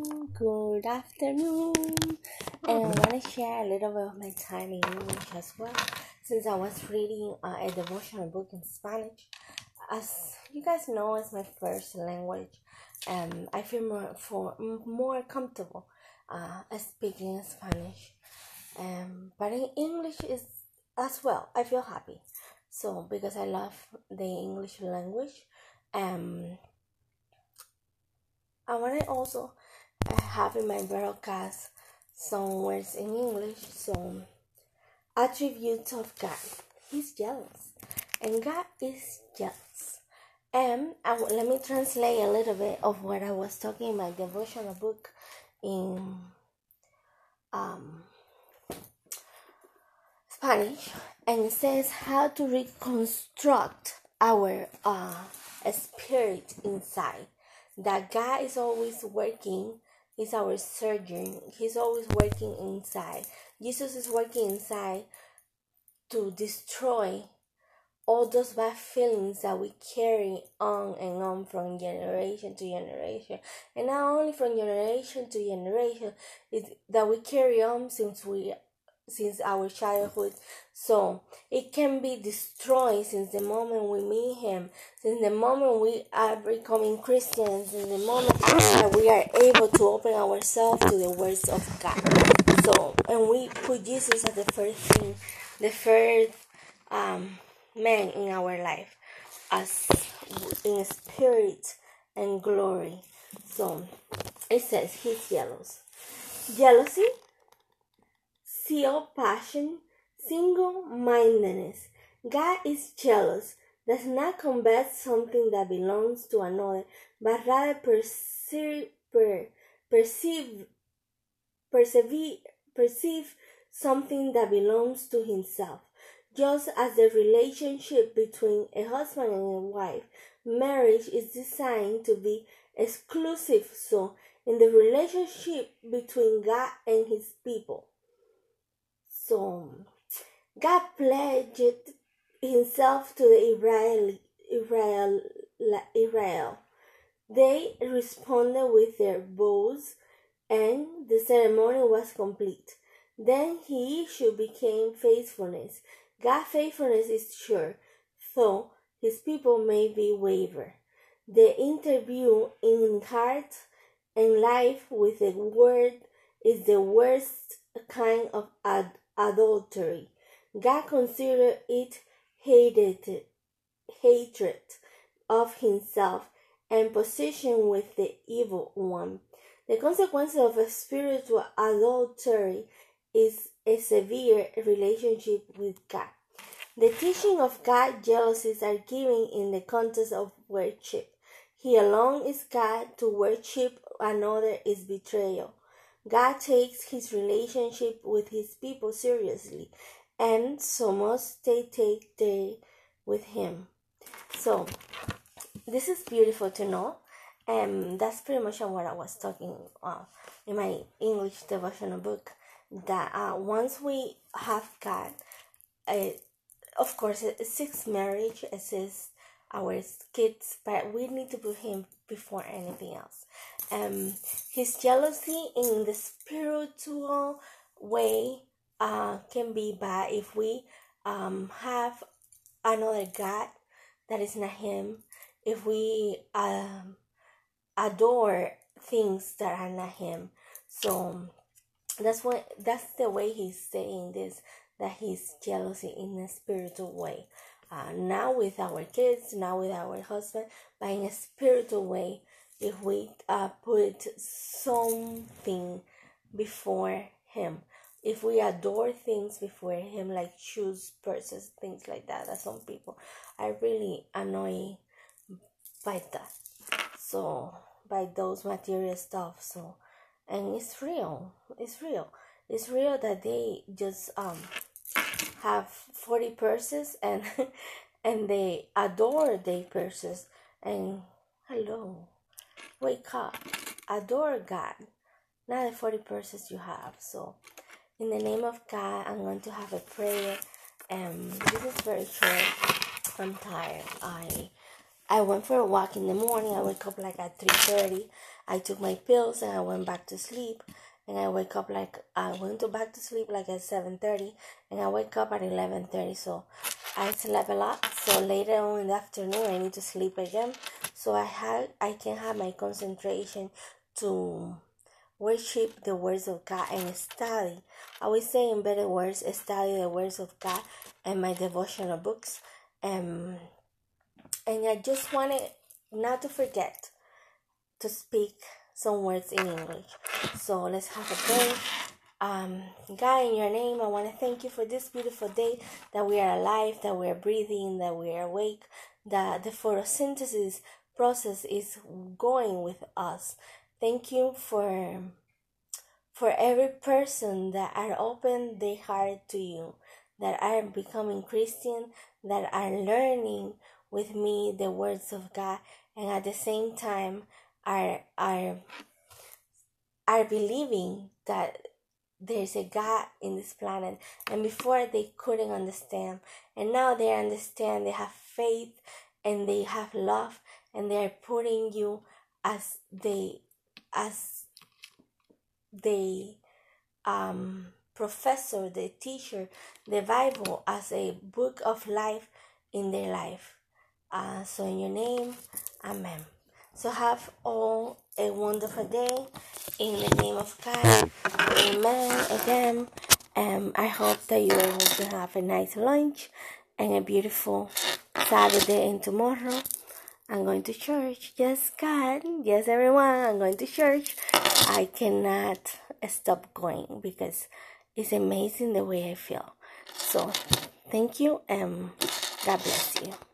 Good afternoon, and I want to share a little bit of my time in English as well, since I was reading uh, a devotional book in Spanish. As you guys know, it's my first language, um, I feel more for more comfortable uh, speaking Spanish, um, but in English is as well. I feel happy, so because I love the English language, um, I want to also I have in my broadcast some words in English, some attributes of God. He's jealous, and God is jealous. And I, let me translate a little bit of what I was talking in my devotional book in um, Spanish, and it says how to reconstruct our uh, spirit inside. That God is always working He's our surgeon. He's always working inside. Jesus is working inside to destroy all those bad feelings that we carry on and on from generation to generation. And not only from generation to generation, is that we carry on since we since our childhood. So it can be destroyed since the moment we meet Him, since the moment we are becoming Christians, since the moment that we are able to open ourselves to the words of God. So, and we put Jesus as the first thing, the first um, man in our life, as in spirit and glory. So it says He's jealous. Jealousy zeal, passion, single mindedness. God is jealous, does not combat something that belongs to another, but rather perceive, per, perceive, perceive, perceive something that belongs to himself. Just as the relationship between a husband and a wife, marriage is designed to be exclusive. So, in the relationship between God and his people, God pledged himself to the Israel, Israel, Israel. They responded with their vows, and the ceremony was complete. Then he issue became faithfulness. God's faithfulness is sure, though his people may be waver. The interview in heart and life with the word is the worst kind of adultery. God considered it hated, hatred of himself and position with the evil one. The consequence of a spiritual adultery is a severe relationship with God. The teaching of God jealousies are given in the context of worship. He alone is God. To worship another is betrayal. God takes his relationship with his people seriously, and so must they take they with him. So, this is beautiful to know, and that's pretty much what I was talking uh, in my English devotional book. That uh, once we have God, uh, of course, six marriage assists our kids, but we need to put Him before anything else um, his jealousy in the spiritual way uh, can be bad if we um, have another God that is not Him, if we um, adore things that are not Him. So that's what that's the way He's saying this that He's jealousy in a spiritual way. Uh, now with our kids, now with our husband, but in a spiritual way if we uh, put something before him. If we adore things before him like shoes purses things like that that some people are really annoyed by that. So by those material stuff so. And it's real it's real. It's real that they just um have 40 purses and and they adore their purses and hello Wake up. Adore God. Not the 40 purses you have. So, in the name of God, I'm going to have a prayer. And this is very short. I'm tired. I I went for a walk in the morning. I wake up like at 3:30. I took my pills and I went back to sleep. And I wake up like I went to back to sleep like at seven thirty, and I wake up at eleven thirty. So I slept a lot. So later on in the afternoon, I need to sleep again. So I had I can have my concentration to worship the words of God and study. I always say in better words, study the words of God and my devotional books. Um, and I just wanted not to forget to speak some words in English. So let's have a prayer. Um, God, in your name, I want to thank you for this beautiful day that we are alive, that we are breathing, that we are awake, that the photosynthesis process is going with us. Thank you for for every person that are open their heart to you, that are becoming Christian, that are learning with me the words of God, and at the same time are are are believing that there's a God in this planet. And before they couldn't understand, and now they understand. They have faith and they have love, and they are putting you as they as they um, professor, the teacher, the Bible as a book of life in their life. Uh, so, in your name, Amen. So, have all a wonderful day in the name of God. Amen. Again, um, I hope that you all to have a nice lunch and a beautiful Saturday and tomorrow. I'm going to church. Yes, God. Yes, everyone. I'm going to church. I cannot stop going because it's amazing the way I feel. So, thank you and God bless you.